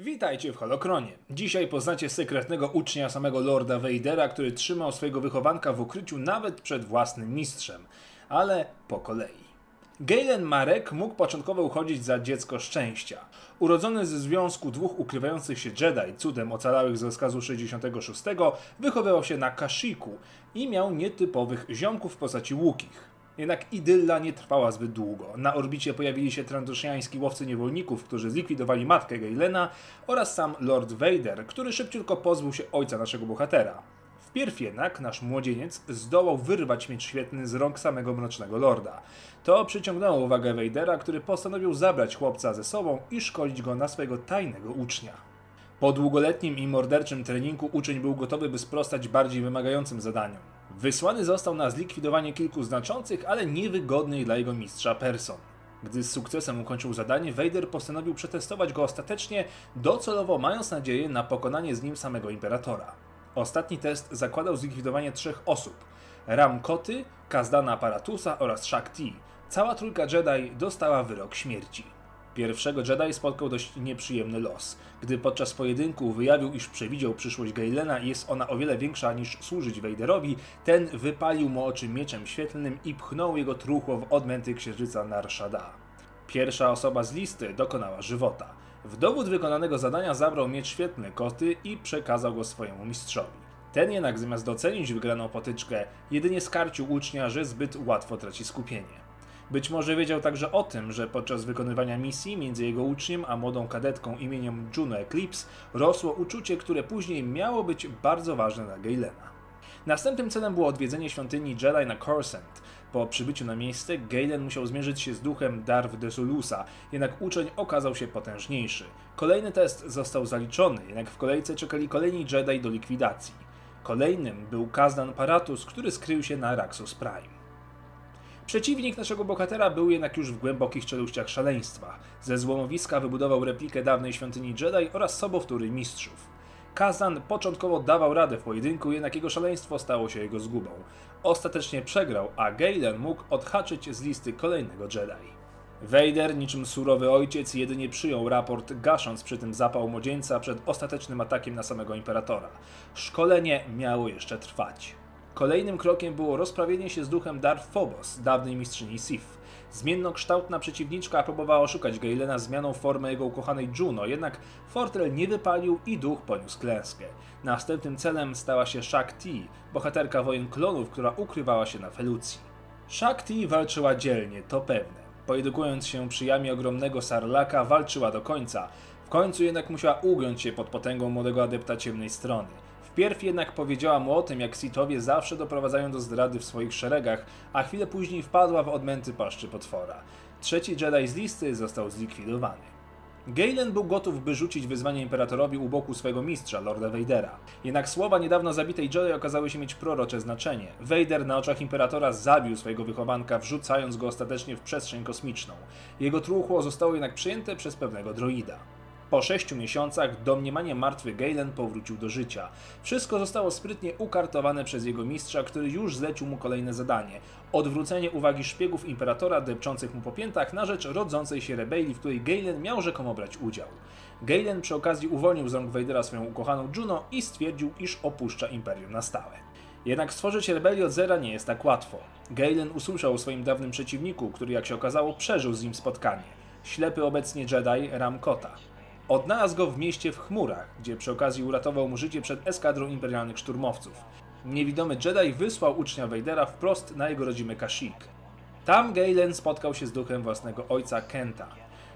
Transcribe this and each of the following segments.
Witajcie w Holokronie. Dzisiaj poznacie sekretnego ucznia samego Lorda Vadera, który trzymał swojego wychowanka w ukryciu nawet przed własnym mistrzem. Ale po kolei. Galen Marek mógł początkowo uchodzić za dziecko szczęścia. Urodzony ze związku dwóch ukrywających się Jedi, cudem ocalałych z rozkazu 66, wychowywał się na Kashiku i miał nietypowych ziomków w postaci łukich. Jednak idylla nie trwała zbyt długo. Na orbicie pojawili się trandoshiański łowcy niewolników, którzy zlikwidowali matkę Galena oraz sam Lord Vader, który szybciutko pozbył się ojca naszego bohatera. Wpierw jednak nasz młodzieniec zdołał wyrwać miecz świetny z rąk samego Mrocznego Lorda. To przyciągnęło uwagę Vadera, który postanowił zabrać chłopca ze sobą i szkolić go na swojego tajnego ucznia. Po długoletnim i morderczym treningu uczeń był gotowy, by sprostać bardziej wymagającym zadaniom. Wysłany został na zlikwidowanie kilku znaczących, ale niewygodnych dla jego mistrza person. Gdy z sukcesem ukończył zadanie, Vader postanowił przetestować go ostatecznie, docelowo mając nadzieję na pokonanie z nim samego Imperatora. Ostatni test zakładał zlikwidowanie trzech osób. Ram Koty, Kazdana Apparatusa oraz Shakti. Cała trójka Jedi dostała wyrok śmierci. Pierwszego Jedi spotkał dość nieprzyjemny los. Gdy podczas pojedynku wyjawił, iż przewidział przyszłość Gailena i jest ona o wiele większa niż służyć Vaderowi, ten wypalił mu oczy mieczem świetlnym i pchnął jego truchło w odmęty księżyca Nar Shaddaa. Pierwsza osoba z listy dokonała żywota. W dowód wykonanego zadania zabrał miecz świetny koty i przekazał go swojemu mistrzowi. Ten jednak zamiast docenić wygraną potyczkę, jedynie skarcił ucznia, że zbyt łatwo traci skupienie. Być może wiedział także o tym, że podczas wykonywania misji między jego uczniem a młodą kadetką imieniem Juno Eclipse rosło uczucie, które później miało być bardzo ważne dla Galena. Następnym celem było odwiedzenie świątyni Jedi na Coruscant. Po przybyciu na miejsce, Galen musiał zmierzyć się z duchem Darth Desulusa, jednak uczeń okazał się potężniejszy. Kolejny test został zaliczony, jednak w kolejce czekali kolejni Jedi do likwidacji. Kolejnym był Kazdan Paratus, który skrył się na Raxus Prime. Przeciwnik naszego bohatera był jednak już w głębokich czeluściach szaleństwa. Ze złomowiska wybudował replikę dawnej świątyni Jedi oraz sobowtóry mistrzów. Kazan początkowo dawał radę w pojedynku, jednak jego szaleństwo stało się jego zgubą. Ostatecznie przegrał, a Galen mógł odhaczyć z listy kolejnego Jedi. Vader, niczym surowy ojciec, jedynie przyjął raport, gasząc przy tym zapał młodzieńca przed ostatecznym atakiem na samego imperatora. Szkolenie miało jeszcze trwać. Kolejnym krokiem było rozprawienie się z duchem Darth Phobos, dawnej mistrzyni Sith. Zmiennokształtna przeciwniczka próbowała oszukać Galena zmianą formy jego ukochanej Juno, jednak Fortrell nie wypalił i duch poniósł klęskę. Następnym celem stała się Shakti, bohaterka wojen klonów, która ukrywała się na Felucji. Shakti walczyła dzielnie, to pewne. Pojedykując się przy jamie ogromnego sarlaka, walczyła do końca. W końcu jednak musiała ugiąć się pod potęgą młodego adepta ciemnej strony. Wpierw jednak powiedziała mu o tym, jak Sithowie zawsze doprowadzają do zdrady w swoich szeregach, a chwilę później wpadła w odmęty paszczy potwora. Trzeci Jedi z listy został zlikwidowany. Galen był gotów, by rzucić wyzwanie imperatorowi u boku swojego mistrza, Lorda Vadera. Jednak słowa niedawno zabitej Jedi okazały się mieć prorocze znaczenie. Vader na oczach imperatora zabił swojego wychowanka, wrzucając go ostatecznie w przestrzeń kosmiczną. Jego truchło zostało jednak przyjęte przez pewnego droida. Po sześciu miesiącach domniemanie martwy Galen powrócił do życia. Wszystko zostało sprytnie ukartowane przez jego mistrza, który już zlecił mu kolejne zadanie. Odwrócenie uwagi szpiegów Imperatora depczących mu po piętach na rzecz rodzącej się rebelii, w której Galen miał rzekomo brać udział. Galen przy okazji uwolnił z rąk Vadera swoją ukochaną Juno i stwierdził, iż opuszcza Imperium na stałe. Jednak stworzyć rebelię od zera nie jest tak łatwo. Galen usłyszał o swoim dawnym przeciwniku, który jak się okazało przeżył z nim spotkanie. Ślepy obecnie Jedi Ram Kota. Odnalazł go w mieście w chmurach, gdzie przy okazji uratował mu życie przed eskadrą imperialnych szturmowców. Niewidomy Jedi wysłał ucznia Vadera wprost na jego rodzimy Kashyyyk. Tam Galen spotkał się z duchem własnego ojca Kenta.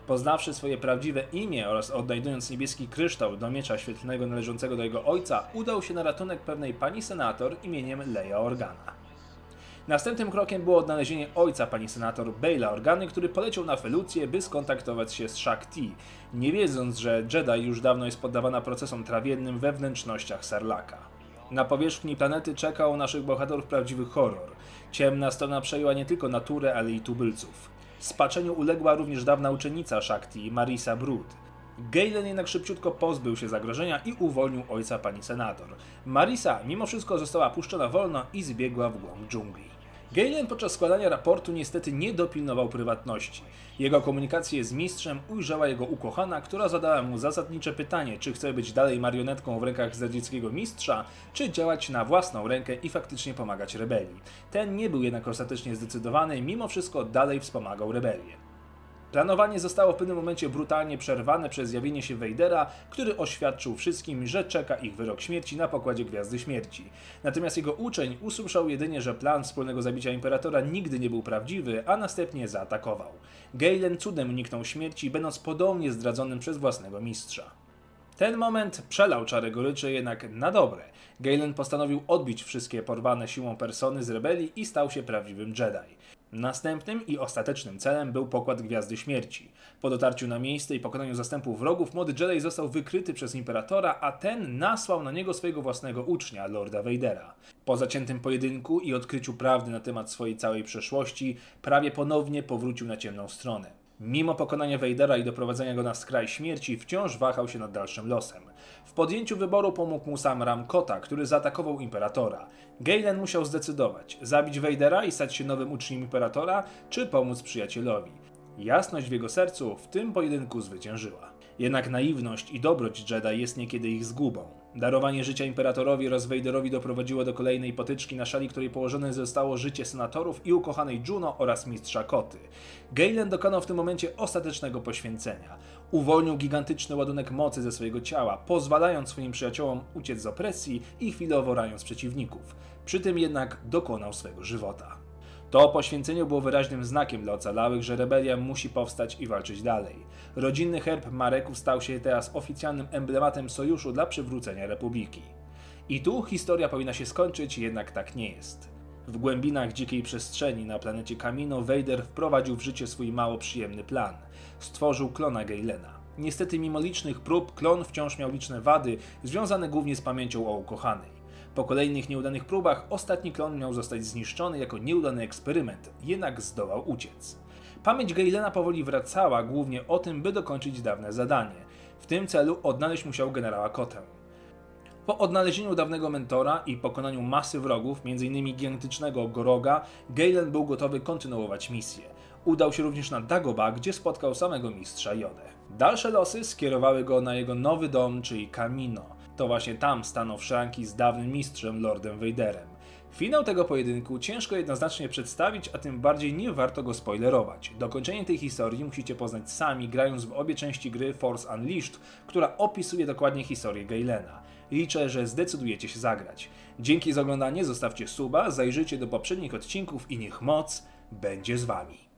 Poznawszy swoje prawdziwe imię oraz odnajdując niebieski kryształ do miecza świetlnego należącego do jego ojca, udał się na ratunek pewnej pani senator imieniem Leia Organa. Następnym krokiem było odnalezienie ojca pani senator Bejla Organy, który poleciał na Felucję, by skontaktować się z Shakti, nie wiedząc, że Jedi już dawno jest poddawana procesom trawiennym we wnętrznościach Sarlaka. Na powierzchni planety czekał naszych bohaterów prawdziwy horror. Ciemna strona przejęła nie tylko naturę, ale i tubylców. Spaczeniu uległa również dawna uczennica Shakti, Marisa Brood. Galen jednak szybciutko pozbył się zagrożenia i uwolnił ojca pani senator. Marisa mimo wszystko została puszczona wolno i zbiegła w głąb dżungli. Galen podczas składania raportu niestety nie dopilnował prywatności. Jego komunikację z mistrzem ujrzała jego ukochana, która zadała mu zasadnicze pytanie, czy chce być dalej marionetką w rękach zdradzieckiego mistrza, czy działać na własną rękę i faktycznie pomagać rebelii. Ten nie był jednak ostatecznie zdecydowany, mimo wszystko dalej wspomagał rebelię. Planowanie zostało w pewnym momencie brutalnie przerwane przez zjawienie się Vadera, który oświadczył wszystkim, że czeka ich wyrok śmierci na pokładzie Gwiazdy Śmierci. Natomiast jego uczeń usłyszał jedynie, że plan wspólnego zabicia Imperatora nigdy nie był prawdziwy, a następnie zaatakował. Galen cudem uniknął śmierci, będąc podobnie zdradzonym przez własnego mistrza. Ten moment przelał czarę goryczy jednak na dobre. Galen postanowił odbić wszystkie porwane siłą persony z rebelii i stał się prawdziwym Jedi. Następnym i ostatecznym celem był pokład Gwiazdy Śmierci. Po dotarciu na miejsce i pokonaniu zastępów wrogów, młody Jedi został wykryty przez Imperatora, a ten nasłał na niego swojego własnego ucznia, Lorda Vadera. Po zaciętym pojedynku i odkryciu prawdy na temat swojej całej przeszłości, prawie ponownie powrócił na ciemną stronę. Mimo pokonania Vadera i doprowadzenia go na skraj śmierci, wciąż wahał się nad dalszym losem. W podjęciu wyboru pomógł mu sam Ramkota, który zaatakował Imperatora. Galen musiał zdecydować, zabić Vadera i stać się nowym uczniem Imperatora, czy pomóc przyjacielowi. Jasność w jego sercu w tym pojedynku zwyciężyła. Jednak naiwność i dobroć Jedi jest niekiedy ich zgubą. Darowanie życia imperatorowi oraz Vaderowi doprowadziło do kolejnej potyczki na szali, której położone zostało życie senatorów i ukochanej Juno oraz mistrza Koty. Galen dokonał w tym momencie ostatecznego poświęcenia. Uwolnił gigantyczny ładunek mocy ze swojego ciała, pozwalając swoim przyjaciołom uciec z opresji i chwilowo rając przeciwników. Przy tym jednak dokonał swego żywota. To poświęcenie było wyraźnym znakiem dla ocalałych, że rebelia musi powstać i walczyć dalej. Rodzinny herb Mareków stał się teraz oficjalnym emblematem sojuszu dla przywrócenia republiki. I tu historia powinna się skończyć, jednak tak nie jest. W głębinach dzikiej przestrzeni na planecie Kamino Vader wprowadził w życie swój mało przyjemny plan. Stworzył klona Gailena. Niestety mimo licznych prób klon wciąż miał liczne wady, związane głównie z pamięcią o ukochanej. Po kolejnych nieudanych próbach ostatni klon miał zostać zniszczony jako nieudany eksperyment, jednak zdołał uciec. Pamięć Gailena powoli wracała, głównie o tym, by dokończyć dawne zadanie. W tym celu odnaleźć musiał generała Kotę. Po odnalezieniu dawnego mentora i pokonaniu masy wrogów, m.in. gigantycznego Goroga, Galen był gotowy kontynuować misję. Udał się również na Dagoba, gdzie spotkał samego mistrza Jodę. Dalsze losy skierowały go na jego nowy dom, czyli Kamino. To właśnie tam stanął w szranki z dawnym mistrzem Lordem Vaderem. Finał tego pojedynku ciężko jednoznacznie przedstawić, a tym bardziej nie warto go spoilerować. Dokończenie tej historii musicie poznać sami, grając w obie części gry Force Unleashed, która opisuje dokładnie historię Gailena. Liczę, że zdecydujecie się zagrać. Dzięki za oglądanie, zostawcie suba, zajrzyjcie do poprzednich odcinków i niech moc będzie z wami.